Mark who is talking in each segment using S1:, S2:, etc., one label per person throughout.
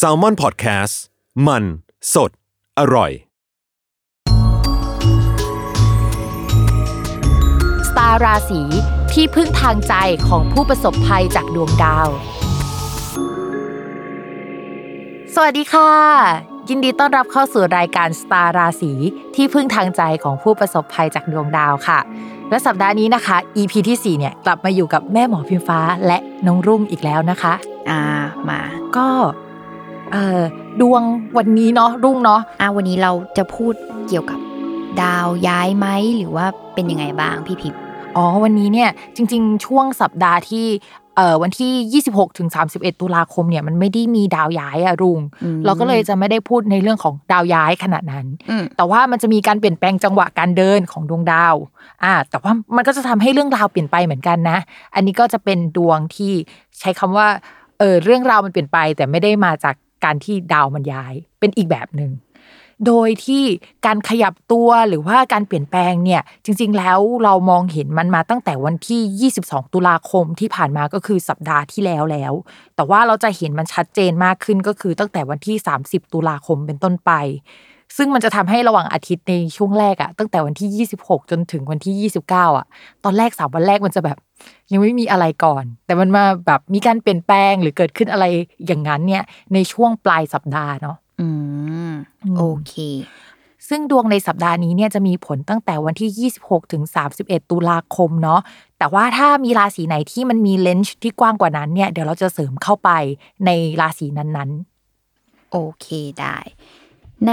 S1: s a l ม o n PODCAST มัน สด อร่อย
S2: สตาร์ราศีที่พึ่งทางใจของผู้ประสบภัยจากดวงดาว สวัสดีค่ะ ยินดีต้อนรับเข้าสู่รายการสตาร์ราศีที่พึ่งทางใจของผู้ประสบภัยจากดวงดาวค่ะ และสัปดาห์นี้นะคะ EP ที่4เนี่ยกลับมาอยู่กับแม่หมอพิมฟ้าและน้องรุ่งอีกแล้วนะคะ
S3: อ่ามา
S2: ก็เอ่อดวงวันนี้เนาะรุ่งเนาะ
S3: อ่าวันนี้เราจะพูดเกี่ยวกับดาวย้ายไหมหรือว่าเป็นยังไงบ้างพี่พิมพ์
S2: อ๋อวันนี้เนี่ยจริง ๆ ช่วงสัปดาห์ที่ เอ่อวันที่ 26ถึง31 ตุลาคมเนี่ยมันไม่ได้มีดาวย้ายอะรุง
S3: อืม
S2: เราก็เลยจะไม่ได้พูดในเรื่องของดาวย้ายขนาดนั้น
S3: อืม
S2: แต่ว่ามันจะมีการเปลี่ยนแปลงจังหวะการเดินของดวงดาวอ่าแต่ว่ามันก็จะทำให้เรื่องราวเปลี่ยนไปเหมือนกันนะ อันนี้ก็จะเป็นดวงที่ใช้คำว่าเออเรื่องราวมันเปลี่ยนไป แต่ไม่ได้มาจากการที่ดาวมันย้ายเป็นอีกแบบหนึ่ง โดยที่การขยับตัวหรือว่าการเปลี่ยนแปลงเนี่ยจริง ๆ แล้วเรามองเห็นมันมาตั้งแต่วันที่ 22 ตุลาคมที่ผ่านมาก็คือสัปดาห์ที่แล้วแล้ว แต่ว่าเราจะเห็นมันชัดเจนมากขึ้นก็คือตั้งแต่วันที่ 30 ตุลาคมเป็นต้นไป ซึ่งมันจะทำให้ระหว่างอาทิตย์ในช่วงแรกอะตั้งแต่วันที่ 26 จนถึงวันที่ 29อะตอนแรกสามวันแรกมันจะแบบยังไม่มีอะไรก่อน แต่มันมาแบบมีการเปลี่ยนแปลงหรือเกิดขึ้นอะไรอย่างนั้นเนี่ยในช่วงปลายสัปดาห์เนาะ
S3: อืม โอเค
S2: ซึ่งดวงในสัปดาห์นี้เนี่ยจะมีผลตั้งแต่วันที่ 26 ถึง 31 ตุลาคมเนาะแต่ว่าถ้ามีราศีไหนที่มันมีเลนส์ที่กว้างกว่านั้นเนี่ยเดี๋ยวเราจะเสริมเข้าไปในราศีนั้น
S3: โอเคได้ ใน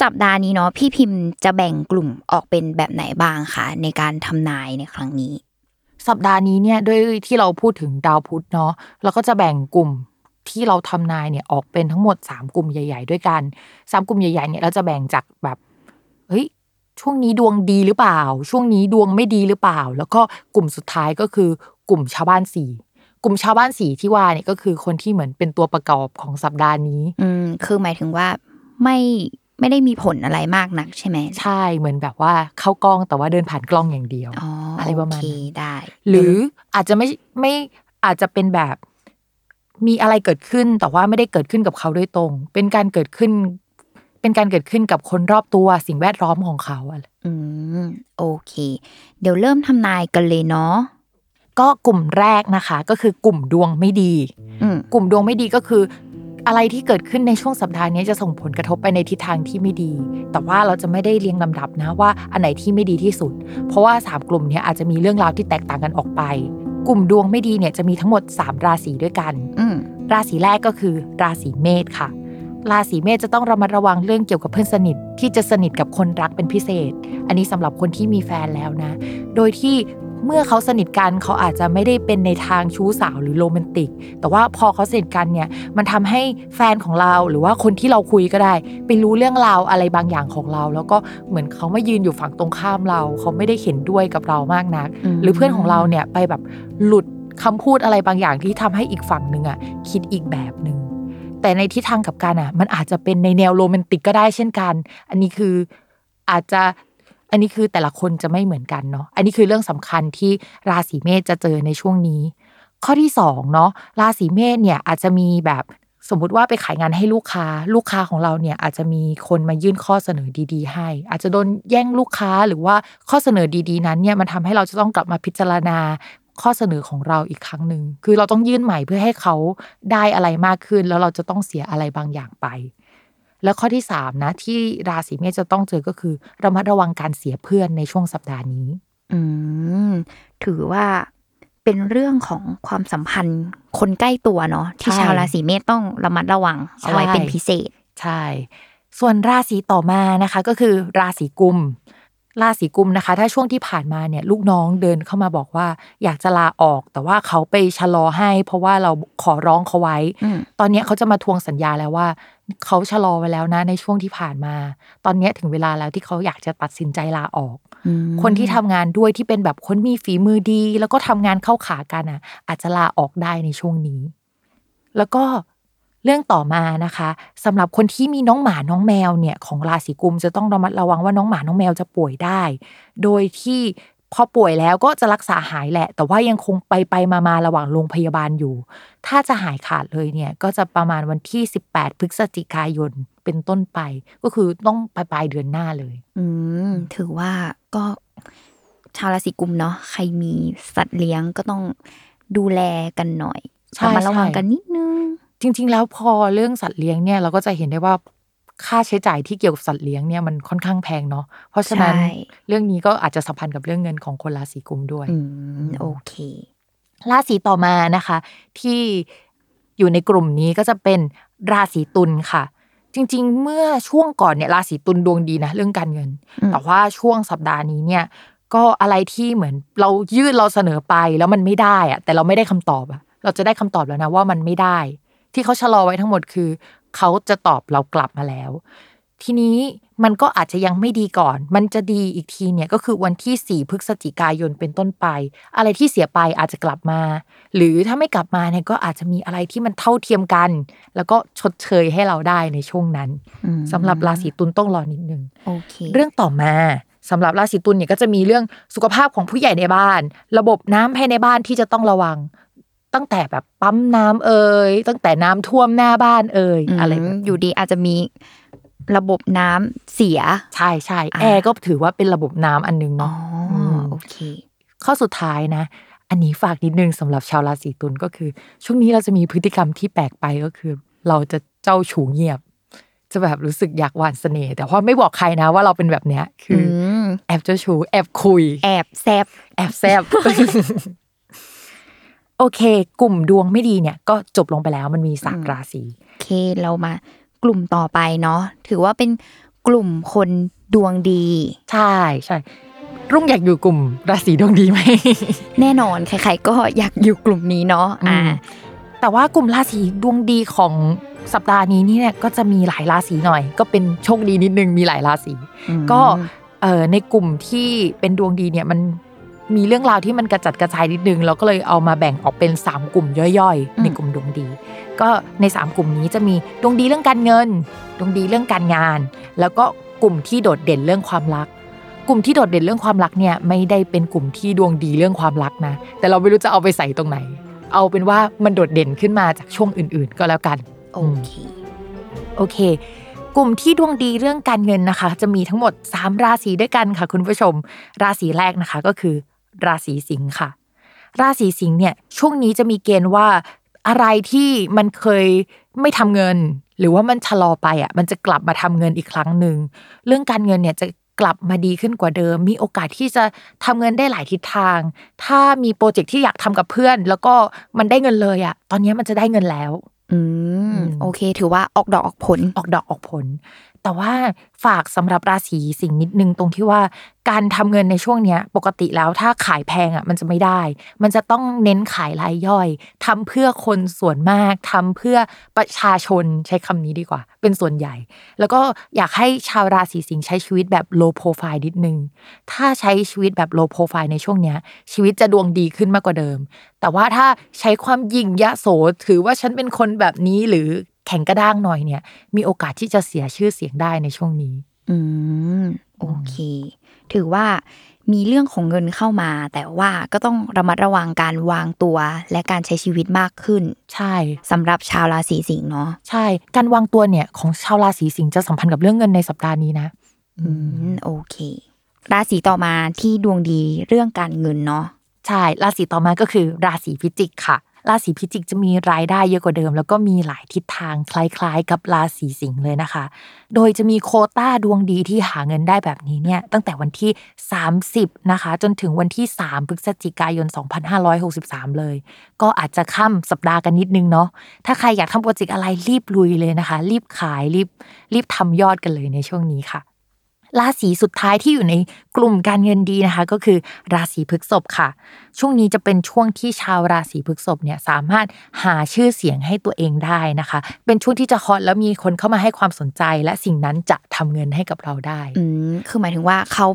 S3: สัปดาห์นี้เนาะพี่พิมพ์จะแบ่งกลุ่มออกเป็นแบบไหนบ้างคะในการทำนายในครั้งนี้
S2: ๆสัปดาห์นี้เนี่ยด้วยที่เราพูดถึงดาวพุธเนาะเราก็จะแบ่งกลุ่ม ที่เราทำนายเนี่ยออกเป็นทั้งหมด 3 กลุ่มใหญ่ ๆ ด้วยกันสามกลุ่มใหญ่ๆเนี่ยเราจะแบ่งจากแบบเฮ้ยช่วงนี้ดวงดีหรือเปล่า ช่วงนี้ดวงไม่ดีหรือเปล่า แล้วก็กลุ่มสุดท้ายก็คือกลุ่มชาวบ้านสี่กลุ่มชาวบ้านสี่ที่ว่าเนี่ยก็คือคนที่เหมือนเป็นตัวประกอบของสัปดาห์นี้
S3: อืมคือหมายถึงว่าไม่ไม่ได้มีผลอะไรมากนักใช่ไหม
S2: ใช่เหมือนแบบว่าเข้ากล้องแต่ว่าเดินผ่านกล้องอย่างเดียว
S3: อ๋อ
S2: อะ
S3: อะไร
S2: ประมาณ
S3: โอเค
S2: นั้น
S3: ได้
S2: หรืออาจจะไม่ไม่อาจจะเป็นแบบ มีอะไรเกิดขึ้นแต่ว่าไม่ได้เกิดขึ้นกับเขาโดยตรง เป็นการเกิดขึ้น เป็นการเกิดขึ้นกับคนรอบตัวสิ่งแวดล้อมของเขาอะ
S3: อืมโอเค เดี๋ยวเริ่มทำนายกันเลยเนาะ
S2: ก็กลุ่มแรกนะคะ ก็คือกลุ่มดวงไม่ดี
S3: อืม
S2: กลุ่มดวงไม่ดีก็คือ อะไรที่เกิดขึ้นในช่วงสัปดาห์นี้จะส่งผลกระทบไปในทิศทางที่ไม่ดี แต่ว่าเราจะไม่ได้เรียงลำดับนะว่าอันไหนที่ไม่ดีที่สุด เพราะว่าสามกลุ่มเนี้ยอาจจะมีเรื่องราวที่แตกต่างกันออกไป กลุ่มดวงไม่ดีเนี่ยจะมีทั้งหมด 3 ราศีด้วยกัน
S3: อืม
S2: ราศีแรกก็คือ ราศีเมษค่ะ ราศีเมษจะต้องระมัดระวังเรื่องเกี่ยวกับเพื่อนสนิทที่จะสนิทกับคนรักเป็นพิเศษ อันนี้สำหรับคนที่มีแฟนแล้วนะ โดยที่ เมื่อเขาสนิทกันเขาอาจจะไม่ได้เป็นในทางชู้สาวหรือโรแมนติก แต่ว่าพอเขาสนิทกันเนี่ยมันทำให้แฟนของเราหรือว่าคนที่เราคุยก็ได้ ไปรู้เรื่องราวอะไรบางอย่างของเรา แล้วก็เหมือนเขามายืนอยู่ฝั่งตรงข้ามเรา เขาไม่ได้เห็นด้วยกับเรามากนัก หรือเพื่อนของเราเนี่ยไปแบบหลุดคำพูดอะไรบางอย่างที่ทำให้อีกฝั่งหนึ่งอะคิดอีกแบบหนึ่งแต่ในทิศทางกับกันอะมันอาจจะเป็นในแนวโรแมนติกก็ได้เช่นกัน อันนี้คืออาจจะ อันนี้คือแต่ละคนจะไม่เหมือนกันเนาะอันนี้คือเรื่องสำคัญที่ราศีเมษจะเจอในช่วงนี้ ข้อที่สองเนาะราศีเมษเนี่ยอาจจะมีแบบสมมุติว่าไปขายงานให้ลูกค้า ลูกค้าของเราเนี่ยอาจจะมีคนมายื่นข้อเสนอดีๆ ให้ อาจจะโดนแย่งลูกค้าหรือว่าข้อเสนอดีๆ นั้นเนี่ยมันทำให้เราจะต้องกลับมาพิจารณาข้อเสนอของเราอีกครั้งหนึ่งคือเราต้องยื่นใหม่เพื่อให้เขาได้อะไรมากขึ้น แล้วเราจะต้องเสียอะไรบางอย่างไป แล้วข้อที่สามนะที่ราศีเมษจะต้องเจอก็คือระมัดระวังการเสียเพื่อนในช่วงสัปดาห์นี้
S3: อืมถือว่าเป็นเรื่องของความสัมพันธ์คนใกล้ตัวเนาะที่
S2: ใช่
S3: ชาวราศีเมษต้องระมัดระวังเอาไว้
S2: ใช่
S3: เป็นพิเศษ
S2: ใช่ ส่วนราศีต่อมานะคะ ก็คือราศีกุมราศีกุมนะคะ ถ้าช่วงที่ผ่านมาเนี่ย ลูกน้องเดินเข้ามาบอกว่า อยากจะลาออก แต่ว่าเขาไปชะลอให้ เพราะว่าเราขอร้องเขาไว้
S3: อืม
S2: ตอนเนี้ยเขาจะมาทวงสัญญาแล้วว่า เขาชะลอไว้แล้วนะ ในช่วงที่ผ่านมา ตอนเนี้ยถึงเวลาแล้วที่เขาอยากจะตัดสินใจลาออก
S3: อืม
S2: คนที่ทำงานด้วยที่เป็นแบบคนมีฝีมือดี แล้วก็ทำงานเข้าขากันอะ อาจจะลาออกได้ในช่วงนี้ แล้วก็เรื่องต่อมานะคะสำหรับคนที่มีน้องหมาน้องแมวเนี่ยของราศีกุมจะต้องระมัดระวังว่าน้องหมาน้องแมวจะป่วยได้ โดยที่ พอป่วยแล้วก็จะรักษาหายแหละ แต่ว่ายังคงไปไปมามาระหว่างโรงพยาบาลอยู่ ถ้าจะหายขาดเลยเนี่ย ก็จะประมาณวันที่ 18 พฤศจิกายนเป็นต้นไป ก็คือต้องปลายปลายๆเดือนหน้าเลย
S3: อืมถือว่าก็ชาวราศีกุมเนาะใครมีสัตว์เลี้ยงก็ต้องดูแลกันหน่อย
S2: ใช่
S3: ระมัดระวัง
S2: ใช่
S3: กันนิดนึง
S2: จริง ๆ แล้วพอเรื่องสัตว์เลี้ยงเนี่ยเราก็จะเห็นได้ว่า ค่าใช้จ่ายที่เกี่ยวกับสัตว์เลี้ยงเนี่ยมันค่อนข้างแพงเนาะเพราะฉะนั้น
S3: ใช่
S2: เรื่องนี้ก็อาจจะสัมพันธ์กับเรื่องเงินของคนราศีกุมด้วย
S3: อืมโอเค
S2: ราศีต่อมานะคะ ที่อยู่ในกลุ่มนี้ก็จะเป็นราศีตุลค่ะ จริง ๆ เมื่อช่วงก่อนเนี่ยราศีตุลดวงดีนะเรื่องการเงิน
S3: อืม
S2: แต่ว่าช่วงสัปดาห์นี้เนี่ย ก็อะไรที่เหมือนเรายื่นเราเสนอไปแล้วมันไม่ได้อะแต่เราไม่ได้คำตอบอะเราจะได้คำตอบแล้วนะว่ามันไม่ได้ ที่เขาชะลอไว้ทั้งหมดคือ เขาจะตอบเรากลับมาแล้ว ทีนี้มันก็อาจจะยังไม่ดีก่อน มันจะดีอีกทีเนี่ยก็คือวันที่4พฤศจิกายนเป็นต้นไป อะไรที่เสียไปอาจจะกลับมา หรือถ้าไม่กลับมาเนี่ยก็อาจจะมีอะไรที่มันเท่าเทียมกัน แล้วก็ชดเชยให้เราได้ในช่วงนั้น
S3: อืม
S2: สำหรับราศีตุลต้องรอนิดนึง
S3: โอเค
S2: เรื่องต่อมาสำหรับราศีตุลเนี่ยก็จะมีเรื่องสุขภาพของผู้ใหญ่ในบ้าน ระบบน้ำภายในบ้านที่จะต้องระวัง ตั้งแต่แบบปั๊มน้ำเอ่ยตั้งแต่น้ำท่วมหน้าบ้านเอ่ย
S3: ม
S2: อะไรแบบ
S3: อยู่ดีอาจจะมีระบบน้ำเสีย
S2: ใช่ใช่
S3: อ่า
S2: แอร์ก็ถือว่าเป็นระบบน้ำอันนึง
S3: อ๋อ
S2: เนาะ
S3: อ
S2: ม
S3: โอเค
S2: ข้อสุดท้ายนะ อันนี้ฝากนิดนึงสำหรับชาวราศีตุลก็คือ ช่วงนี้เราจะมีพฤติกรรมที่แปลกไปก็คือ เราจะเจ้าชูเงียบ จะแบบรู้สึกอยากหวานเสน่ห์แต่ว่าไม่บอกใครนะว่าเราเป็นแบบเนี้ยคืออ
S3: ม
S2: แอบเจ้าชูแอบคุย
S3: แอบแซบ
S2: แอบแซบ โอเค กลุ่มดวงไม่ดีเนี่ย ก็จบลงไปแล้วมันมีสามราศี
S3: โอเคเรามากลุ่มต่อไปเนาะถือว่าเป็นกลุ่มคนดวงดี
S2: ใช่ใช่รุ่งอยากอยู่กลุ่มราศีดวงดีไหม
S3: แน่นอนใครๆก็อยากอยู่กลุ่มนี้เนาะอ่า
S2: อืมแต่ว่ากลุ่มราศีดวงดีของสัปดาห์นี้นี่เนี่ยก็จะมีหลายราศีหน่อย ก็เป็นโชคดีนิดนึงมีหลายราศี
S3: อืม
S2: ก็เอ่อในกลุ่มที่เป็นดวงดีเนี่ยมัน มีเรื่องราวที่มันกระจัดกระจายนิดนึงเราก็เลยเอามาแบ่งออกเป็น 3 กลุ่มย่อยๆ ในกลุ่มดวงดี ก็ใน 3 กลุ่มนี้จะมีดวงดีเรื่องการเงินดวงดีเรื่องการงาน แล้วก็กลุ่มที่โดดเด่นเรื่องความรัก กลุ่มที่โดดเด่นเรื่องความรักเนี่ยไม่ได้เป็นกลุ่มที่ดวงดีเรื่องความรักนะ แต่เราไม่รู้จะเอาไปใส่ตรงไหน เอาเป็นว่ามันโดดเด่นขึ้นมาจากช่วงอื่น ๆ ก็แล้วกัน
S3: โอเค
S2: โอเคกลุ่มที่ดวงดีเรื่องการเงินนะคะ จะมีทั้งหมด 3 ราศีด้วยกันค่ะคุณผู้ชม ราศีแรกนะคะก็คือ ราศีสิงค์ค่ะ ราศีสิงห์เนี่ยช่วงนี้จะมีเกณฑ์ว่าอะไรที่มันเคยไม่ทำเงิน หรือว่ามันชะลอไปอะมันจะกลับมาทำเงินอีกครั้งหนึ่งเรื่องการเงินเนี่ยจะกลับมาดีขึ้นกว่าเดิม มีโอกาสที่จะทำเงินได้หลายทิศทาง ถ้ามีโปรเจกต์ที่อยากทำกับเพื่อน แล้วก็มันได้เงินเลยอะ ตอนนี้มันจะได้เงินแล้ว
S3: อืมโอเค ถือว่าออกดอกออกผล
S2: ออกดอกออกผล แต่ว่าฝากสำหรับราศีสิงห์นิดนึงตรงที่ว่าการทำเงินในช่วงเนี้ยปกติแล้วถ้าขายแพงอะมันจะไม่ได้ มันจะต้องเน้นขายรายย่อยทำเพื่อคนส่วนมากทำเพื่อประชาชนใช้คำนี้ดีกว่า เป็นส่วนใหญ่ แล้วก็อยากให้ชาวราศีสิงห์ใช้ชีวิตแบบ low profile นิดนึง ถ้าใช้ชีวิตแบบ low profile ในช่วงเนี้ยชีวิตจะดวงดีขึ้นมากกว่าเดิม แต่ว่าถ้าใช้ความยิ่งยะโสถือว่าฉันเป็นคนแบบนี้หรือ แข็งกระด้างหน่อยเนี่ย มีโอกาสที่จะเสียชื่อเสียงได้ในช่วงนี้
S3: อืมโอเค ถือว่ามีเรื่องของเงินเข้ามา แต่ว่าก็ต้องระมัดระวังการวางตัวและการใช้ชีวิตมากขึ้น
S2: ใช่
S3: สำหรับชาวราศีสิงห์เนาะ
S2: ใช่ การวางตัวเนี่ยของชาวราศีสิงห์จะสัมพันธ์กับเรื่องเงินในสัปดาห์นี้นะ
S3: อืมโอเค ราศีต่อมาที่ดวงดีเรื่องการเงินเนาะ
S2: ใช่ ราศีต่อมาก็คือราศีพิจิกค่ะ ราศีพิจิกจะมีรายได้เยอะกว่าเดิม แล้วก็มีหลายทิศทางคล้ายๆ กับราศีสิงห์เลยนะคะ โดยจะมีโคต้าดวงดีที่หาเงินได้แบบนี้เนี่ยตั้งแต่วันที่ 30 นะคะ จนถึงวันที่ 3 พฤศจิกายน 2563 เลย ก็อาจจะข้ามสัปดาห์กันนิดนึงเนาะถ้าใครอยากทำโปรเจกต์อะไรรีบลุยเลยนะคะ รีบขายรีบรีบทำยอดกันเลยในช่วงนี้ค่ะ ราศีสุดท้ายที่อยู่ในกลุ่มการเงินดีนะคะ ก็คือราศีพฤษภค่ะ ช่วงนี้จะเป็นช่วงที่ชาวราศีพฤษภเนี่ยสามารถหาชื่อเสียงให้ตัวเองได้นะคะ เป็นช่วงที่จะฮอตแล้วมีคนเข้ามาให้ความสนใจ และสิ่งนั้นจะทำเงินให้กับเราได้
S3: อืมคือหมายถึงว่าเขา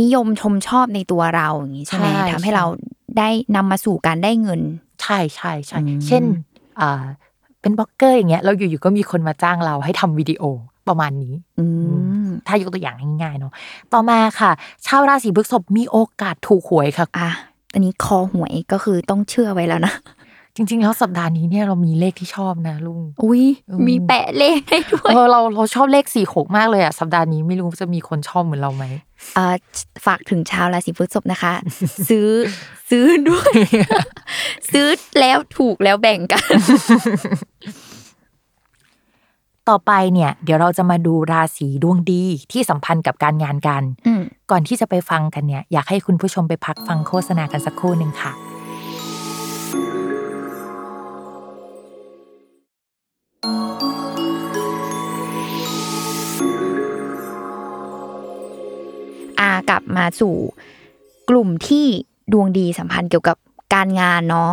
S3: นิยมชมชอบในตัวเราอย่างนี้ใช่ไหม
S2: ใช่
S3: ทำให้
S2: ใช่
S3: เราได้นำมาสู่การได้เงิน
S2: ใช่ใช่ใช่
S3: อืม
S2: เช่นอ่าเป็นบล็อกเกอร์อย่างเงี้ยเราอยู่ๆก็มีคนมาจ้างเราให้ทำวิดีโอประมาณนี้
S3: อืม
S2: ถ้ายกตัวอย่างง่ายๆเนาะต่อมาค่ะ ชาวราศีพฤษภมีโอกาสถูกหวยค่ะ
S3: อะอันนี้คอหวยก็คือต้องเชื่อไว้แล้วนะ
S2: จริงๆแล้วสัปดาห์นี้เนี่ยเรามีเลขที่ชอบนะลุง
S3: อุ้ย
S2: อืม
S3: มีแปะเลขให้ด้วย
S2: เออเราเราชอบเลขสี่หกมากเลยอะสัปดาห์นี้ไม่รู้จะมีคนชอบเหมือนเราไหม
S3: เอ่อฝากถึงชาวราศีพฤษภนะคะ ซื้อซื้อด้วย ซื้อแล้วถูกแล้วแบ่งกัน
S2: ต่อไปเนี่ยเดี๋ยวเราจะมาดูราศีดวงดีที่สัมพันธ์กับการงานกัน
S3: อืม
S2: ก่อนที่จะไปฟังกันเนี่ยอยากให้คุณผู้ชมไปพักฟังโฆษณากันสักครู่หนึ่งค่ะ
S3: อากลับมาสู่กลุ่มที่ดวงดีสัมพันธ์เกี่ยวกับการงานเนาะ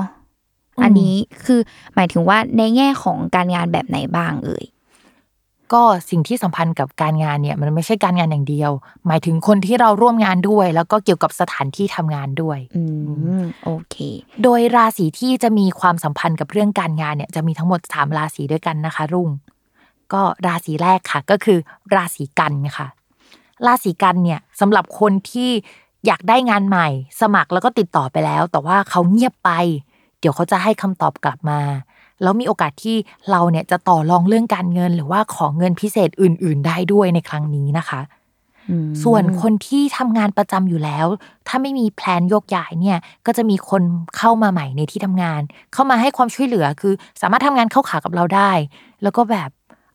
S2: อืม
S3: อันนี้คือหมายถึงว่าในแง่ของการงานแบบไหนบ้างเอ่ย
S2: ก็สิ่งที่สัมพันธ์กับการงานเนี่ยมันไม่ใช่การงานอย่างเดียว หมายถึงคนที่เราร่วมงานด้วย แล้วก็เกี่ยวกับสถานที่ทำงานด้วย
S3: อืมโอเค
S2: โดยราศีที่จะมีความสัมพันธ์กับเรื่องการงานเนี่ยจะมีทั้งหมดสามราศีด้วยกันนะคะ รุ่ง ก็ราศีแรกค่ะ ก็คือ ราศีกันค่ะ ราศีกันเนี่ยสำหรับคนที่อยากได้งานใหม่ สมัครแล้วก็ติดต่อไปแล้ว แต่ว่าเขาเงียบไป เดี๋ยวเขาจะให้คำตอบกลับมา แล้วมีโอกาสที่เราเนี่ยจะต่อรองเรื่องการเงิน หรือว่าขอเงินพิเศษอื่น ๆ ได้ด้วยในครั้งนี้นะคะ
S3: อืม
S2: ส่วนคนที่ทำงานประจำอยู่แล้ว ถ้าไม่มีแพลนโยกย้ายเนี่ยก็จะมีคนเข้ามาใหม่ในที่ทำงาน เข้ามาให้ความช่วยเหลือคือ สามารถทำงานเข้าขากับเราได้ แล้วก็แบบ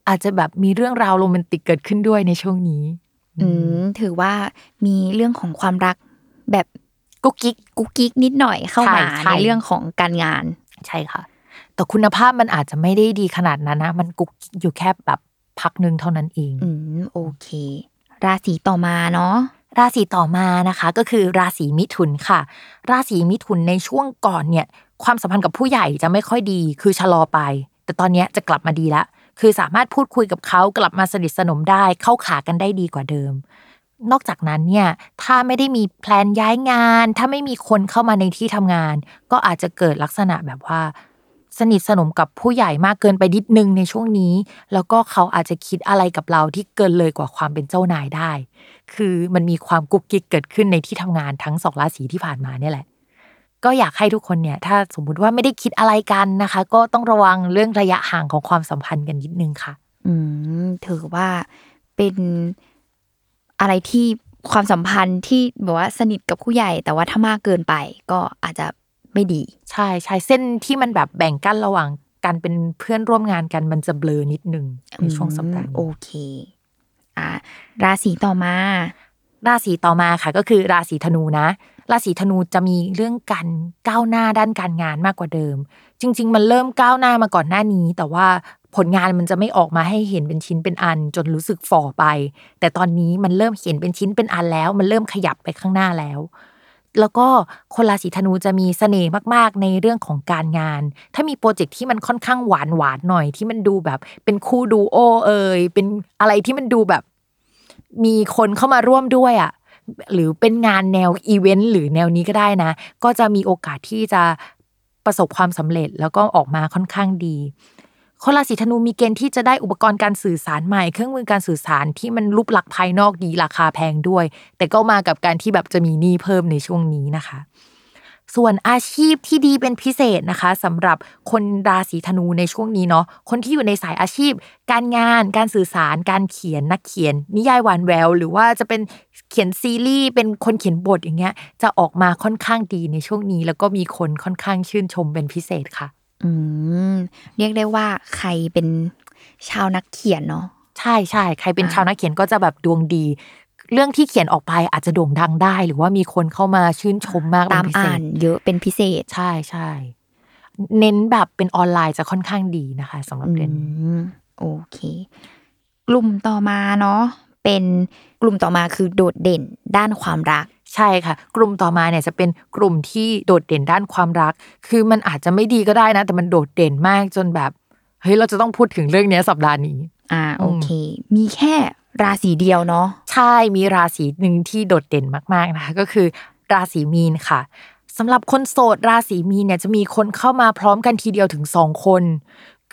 S2: อาจจะแบบมีเรื่องราวโรแมนติกเกิดขึ้นด้วยในช่วงนี้
S3: อืมถือว่ามีเรื่องของความรักแบบ
S2: กุ๊กกิ๊ก
S3: กุ๊กกิ๊กนิดหน่อยเข้ามา
S2: ใช่ใช่
S3: ในเรื่องของการงาน
S2: ใช่ค่ะ แต่คุณภาพมันอาจจะไม่ได้ดีขนาดนั้นนะ มันกุ๊กกิ๊กอยู่แค่แบบพักหนึ่งเท่านั้นเอง
S3: อืมโอเค ราศีต่อมาเนาะ
S2: ราศีต่อมานะคะ ก็คือราศีมิถุนค่ะ ราศีมิถุนในช่วงก่อนเนี่ย ความสัมพันธ์กับผู้ใหญ่จะไม่ค่อยดี คือชะลอไป แต่ตอนเนี้ยจะกลับมาดีละคือสามารถพูดคุยกับเขากลับมาสนิทสนมได้เข้าขากันได้ดีกว่าเดิม นอกจากนั้นเนี่ยถ้าไม่ได้มีแพลนย้ายงาน ถ้าไม่มีคนเข้ามาในที่ทำงาน ก็อาจจะเกิดลักษณะแบบว่า สนิทสนมกับผู้ใหญ่มากเกินไปนิดนึงในช่วงนี้ แล้วก็เขาอาจจะคิดอะไรกับเราที่เกินเลยกว่าความเป็นเจ้านายได้ คือมันมีความกุ๊กกิ๊กเกิดขึ้นในที่ทำงานทั้งสองราศีที่ผ่านมาเนี่ยแหละ ก็อยากให้ทุกคนเนี่ย ถ้าสมมุติว่าไม่ได้คิดอะไรกันนะคะ ก็ต้องระวังเรื่องระยะห่างของความสัมพันธ์กันนิดนึงค่ะ
S3: อืมถือว่าเป็นอะไรที่ความสัมพันธ์ที่แบบว่าสนิทกับผู้ใหญ่ แต่ว่าถ้ามากเกินไป ก็อาจจะ ไม่ดี
S2: ใช่ใช่เส้นที่มันแบบแบ่งกั้นระหว่างการเป็นเพื่อนร่วมงานกันมันจะเบลอนิดนึงในช่วงสัปดาห์นี้
S3: โอเคอ่าราศีต่อมา
S2: ราศีต่อมาค่ะ ก็คือราศีธนูนะ ราศีธนูจะมีเรื่องการก้าวหน้าด้านการงานมากกว่าเดิม จริง ๆ มันเริ่มก้าวหน้ามาก่อนหน้านี้ แต่ว่าผลงานมันจะไม่ออกมาให้เห็นเป็นชิ้นเป็นอัน จนรู้สึกฝ่อไป แต่ตอนนี้มันเริ่มเห็นเป็นชิ้นเป็นอันแล้ว มันเริ่มขยับไปข้างหน้าแล้ว แล้วก็คนราศีธนูจะมีเสน่ห์มากๆ ในเรื่องของการงาน ถ้ามีโปรเจกต์ที่มันค่อนข้างหวานหวานหน่อยที่มันดูแบบ เป็นคู่ดูโอเอยเป็นอะไรที่มันดูแบบ มีคนเข้ามาร่วมด้วยอะหรือเป็นงานแนวอีเวนต์หรือแนวนี้ก็ได้นะ ก็จะมีโอกาสที่จะประสบความสำเร็จแล้วก็ออกมาค่อนข้างดี คนราศีธนูมีเกณฑ์ที่จะได้อุปกรณ์การสื่อสารใหม่ เครื่องมือการสื่อสารที่มันรูปลักษณ์ภายนอกดีราคาแพงด้วย แต่ก็มากับการที่แบบจะมีหนี้เพิ่มในช่วงนี้นะคะส่วนอาชีพที่ดีเป็นพิเศษนะคะสำหรับคนราศีธนูในช่วงนี้เนาะคนที่อยู่ในสายอาชีพ การงาน การสื่อสาร การเขียนนักเขียน นิยายหวานแวว หรือว่าจะเป็นเขียนซีรีส์เป็นคนเขียนบทอย่างเงี้ยจะออกมาค่อนข้างดีในช่วงนี้ แล้วก็มีคนค่อนข้างชื่นชมเป็นพิเศษค่ะ
S3: อืม เรียกได้ว่าใครเป็นชาวนักเขียนเนาะ
S2: ใช่ใช่ใครเป็น
S3: อ่า
S2: ชาวนักเขียนก็จะแบบดวงดี เรื่องที่เขียนออกไปอาจจะโด่งดังได้ หรือว่ามีคนเข้ามาชื่นชมมากเป็
S3: ตาม
S2: นพิเศ
S3: อ่า
S2: ษ
S3: นเยอะเป็นพิเศษ
S2: ใช่ใช่เน้นแบบเป็นออนไลน์จะค่อนข้างดีนะคะสำหรับเดือนนี้
S3: อืมโอเค กลุ่มต่อมาเนาะเป็นกลุ่มต่อมาคือโดดเด่นด้านความรัก
S2: ใช่ค่ะ กลุ่มต่อมาเนี่ยจะเป็นกลุ่มที่โดดเด่นด้านความรัก คือมันอาจจะไม่ดีก็ได้นะ แต่มันโดดเด่นมากจนแบบเฮ้ยเราจะต้องพูดถึงเรื่องเนี้ยสัปดาห์นี้
S3: อ่าโอเค มีแค่ราศีเดียวเนาะ
S2: ใช่มีราศีหนึ่งที่โดดเด่นมากๆนะคะก็คือ ราศีมีนค่ะสำหรับคนโสดราศีมีนเนี่ยจะมีคนเข้ามาพร้อมกันทีเดียวถึงสองคน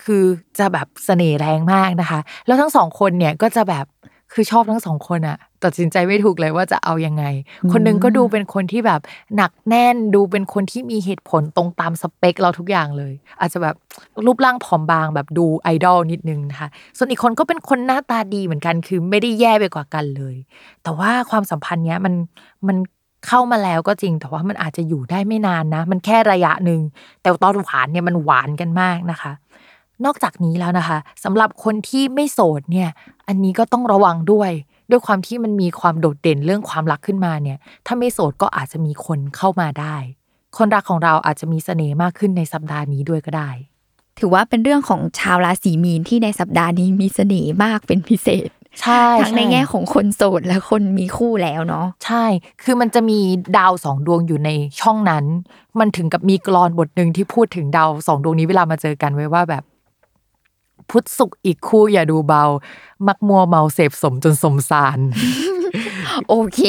S2: คือจะแบบเสน่ห์แรงมากนะคะ แล้วทั้งสองคนเนี่ยก็จะแบบ คือชอบทั้งสองคนอะตัดสินใจไม่ถูกเลยว่าจะเอายังไง คนหนึงก็ดูเป็นคนที่แบบหนักแน่นดูเป็นคนที่มีเหตุผลตรงตามสเปคเราทุกอย่างเลย อาจจะแบบรูปร่างผอมบางแบบดูไอดอลนิดนึงนะคะส่วนอีกคนก็เป็นคนหน้าตาดีเหมือนกันคือไม่ได้แย่ไปกว่ากันเลย แต่ว่าความสัมพันธ์เนี้ยมันมันเข้ามาแล้วก็จริง แต่ว่ามันอาจจะอยู่ได้ไม่นานนะ มันแค่ระยะหนึ่งแต่ตอนหวานเนี่ยมันหวานกันมากนะคะ นอกจากนี้แล้วนะคะสำหรับคนที่ไม่โสดเนี่ยอันนี้ก็ต้องระวังด้วย ด้วยความที่มันมีความโดดเด่นเรื่องความรักขึ้นมาเนี่ย ถ้าไม่โสดก็อาจจะมีคนเข้ามาได้ คนรักของเราอาจจะมีเสน่ห์มากขึ้นในสัปดาห์นี้ด้วยก็ได้
S3: ถือว่าเป็นเรื่องของชาวราศีมีนที่ในสัปดาห์นี้มีเสน่ห์มากเป็นพิเศษ
S2: ใช่
S3: ทั้งในแง่ของคนโสดและคนมีคู่แล้วเนาะ
S2: ใช่ คือมันจะมีดาวสองดวงอยู่ในช่องนั้น มันถึงกับมีกรอนบทหนึ่งที่พูดถึงดาวสองดวงนี้เวลามาเจอกันไว้ว่าแบบ พุทธสุขอีกคู่อย่าดูเบา มักมัวเมาเสพสมจนสมสาร
S3: โอเค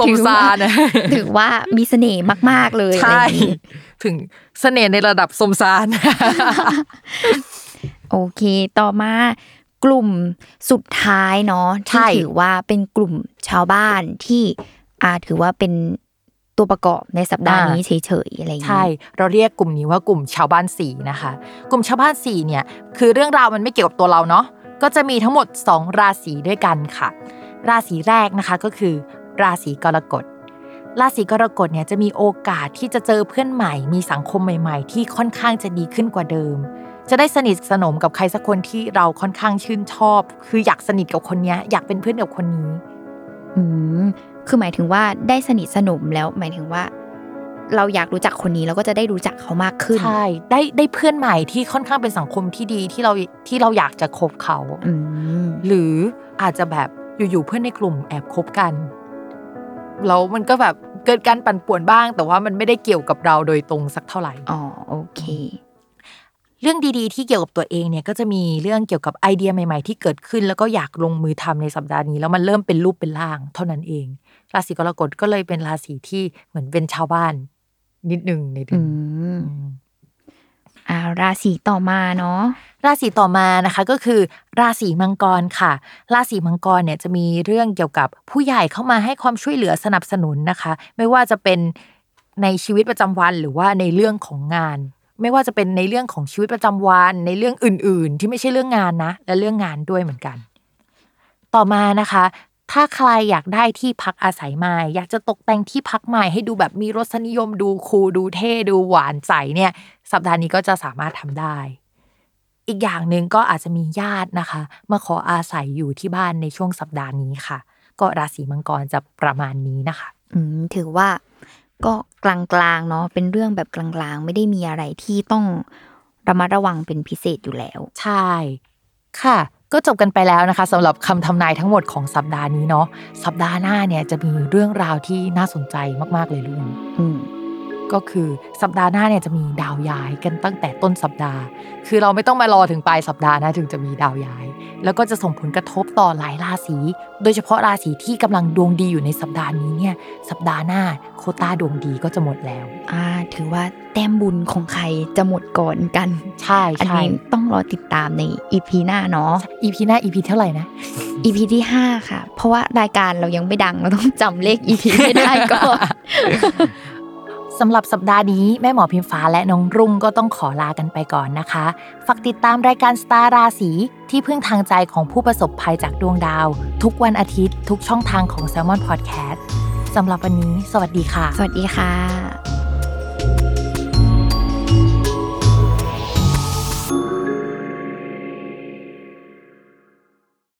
S2: สมสารนะ
S3: ถือว่ามีเสน่ห์มาก ๆ เลยอะไร
S2: ใช่
S3: อย่างนี้
S2: ถึงเสน่ห์ในระดับสมสาร
S3: โอเค ต่อมากลุ่มสุดท้ายเนาะ
S2: ใช่
S3: ที่ถือว่าเป็นกลุ่มชาวบ้านที่อาถือว่าเป็น ตัวประกอบในสัปดาห์นี้เฉยๆอะไรอย่าง
S2: ใช่
S3: นี้
S2: เราเรียกกลุ่มนี้ว่ากลุ่มชาวบ้านสี่นะคะ กลุ่มชาวบ้านสี่เนี่ยคือเรื่องราวมันไม่เกี่ยวกับตัวเราเนาะก็จะมีทั้งหมด 2 ราศีด้วยกันค่ะ ราศีแรกนะคะก็คือ ราศีกรกฎราศีกรกฎเนี่ยจะมีโอกาสที่จะเจอเพื่อนใหม่ มีสังคมใหม่ ๆ ที่ค่อนข้างจะดีขึ้นกว่าเดิม จะได้สนิทสนมกับใครสักคนที่เราค่อนข้างชื่นชอบ คืออยากสนิทกับคนเนี้ยอยากเป็นเพื่อนกับคนนี้
S3: อืมคือหมายถึงว่าได้สนิทสนมแล้วหมายถึงว่า เราอยากรู้จักคนนี้เราก็จะได้รู้จักเขามากขึ้น
S2: ใช่ ได้ได้เพื่อนใหม่ที่ค่อนข้างเป็นสังคมที่ดีที่เราที่เราอยากจะคบเขา
S3: อืม
S2: หรืออาจจะแบบอยู่ๆเพื่อนในกลุ่มแอบคบกันแล้วมันก็แบบเกิดการปั่นป่วนบ้าง แต่ว่ามันไม่ได้เกี่ยวกับเราโดยตรงสักเท่าไหร่
S3: อ๋อโอเค
S2: เรื่องดีๆที่เกี่ยวกับตัวเองเนี่ยก็จะมีเรื่องเกี่ยวกับไอเดียใหม่ ๆ ที่เกิดขึ้น แล้วก็อยากลงมือทำในสัปดาห์นี้ แล้วมันเริ่มเป็นรูปเป็นร่าง เท่านั้นเอง ราศีกรกฎก็เลยเป็นราศีที่เหมือนเป็นชาวบ้าน นิดนึงในเดื
S3: อื
S2: อน
S3: ม
S2: อืม
S3: อ่าราศีต่อมาเนาะ
S2: ราศีต่อมานะคะก็คือ ราศีมังกรค่ะ ราศีมังกรเนี่ยจะมีเรื่องเกี่ยวกับผู้ใหญ่เข้ามาให้ความช่วยเหลือสนับสนุนนะคะ ไม่ว่าจะเป็นในชีวิตประจำวันหรือว่าในเรื่องของงาน ไม่ว่าจะเป็นในเรื่องของชีวิตประจำวันในเรื่องอื่น ๆ ที่ไม่ใช่เรื่องงานนะ และเรื่องงานด้วยเหมือนกัน ต่อมานะคะ ถ้าใครอยากได้ที่พักอาศัยใหม่ อยากจะตกแต่งที่พักใหม่ให้ดูแบบมีรสนิยมดูคูลดูเท่ดูหวานใสเนี่ย สัปดาห์นี้ก็จะสามารถทำได้ อีกอย่างหนึ่งก็อาจจะมีญาตินะคะ มาขออาศัยอยู่ที่บ้านในช่วงสัปดาห์นี้ค่ะ ก็ราศีมังกรจะประมาณนี้นะคะ
S3: อืมถือว่า ก็กลางๆเนาะเป็นเรื่องแบบกลางๆ ไม่ได้มีอะไรที่ต้องระมัดระวังเป็นพิเศษอยู่แล้ว
S2: ใช่ ค่ะ ก็จบกันไปแล้วนะคะสำหรับคำทำนายทั้งหมดของสัปดาห์นี้เนาะสัปดาห์หน้าเนี่ยจะมีเรื่องราวที่น่าสนใจมากๆเลยลุง
S3: อืม
S2: ก็คือสัปดาห์หน้าเนี่ยจะมีดาวย้ายกันตั้งแต่ต้นสัปดาห์ คือเราไม่ต้องมารอถึงปลายสัปดาห์นะถึงจะมีดาวย้าย แล้วก็จะส่งผลกระทบต่อหลายราศี โดยเฉพาะราศีที่กำลังดวงดีอยู่ในสัปดาห์นี้เนี่ยสัปดาห์หน้าโควต้าดวงดีก็จะหมดแล้ว
S3: อ่าถือว่าแต้มบุญของใครจะหมดก่อนกัน
S2: ใช่
S3: อัน
S2: ใช่
S3: นี้ต้องรอติดตามใน EP หน้าเนาะ
S2: EP หน้า EP เท่าไหร่นะ
S3: EP ที่ห้าค่ะ เพราะว่ารายการเรายังไม่ดังเราต้องจำเลข EP ให้ได้ก่อน
S2: สำหรับสัปดาห์นี้แม่หมอพิมฟ้าและน้องรุ่งก็ต้องขอลากันไปก่อนนะคะ ฝากติดตามรายการสตาร์ราศีที่พึ่งทางใจของผู้ประสบภัยจากดวงดาว ทุกวันอาทิตย์ ทุกช่องทางของ Salmon Podcast สำหรับวันนี้ สวัสดีค่ะ
S3: สวัสดีค่ะ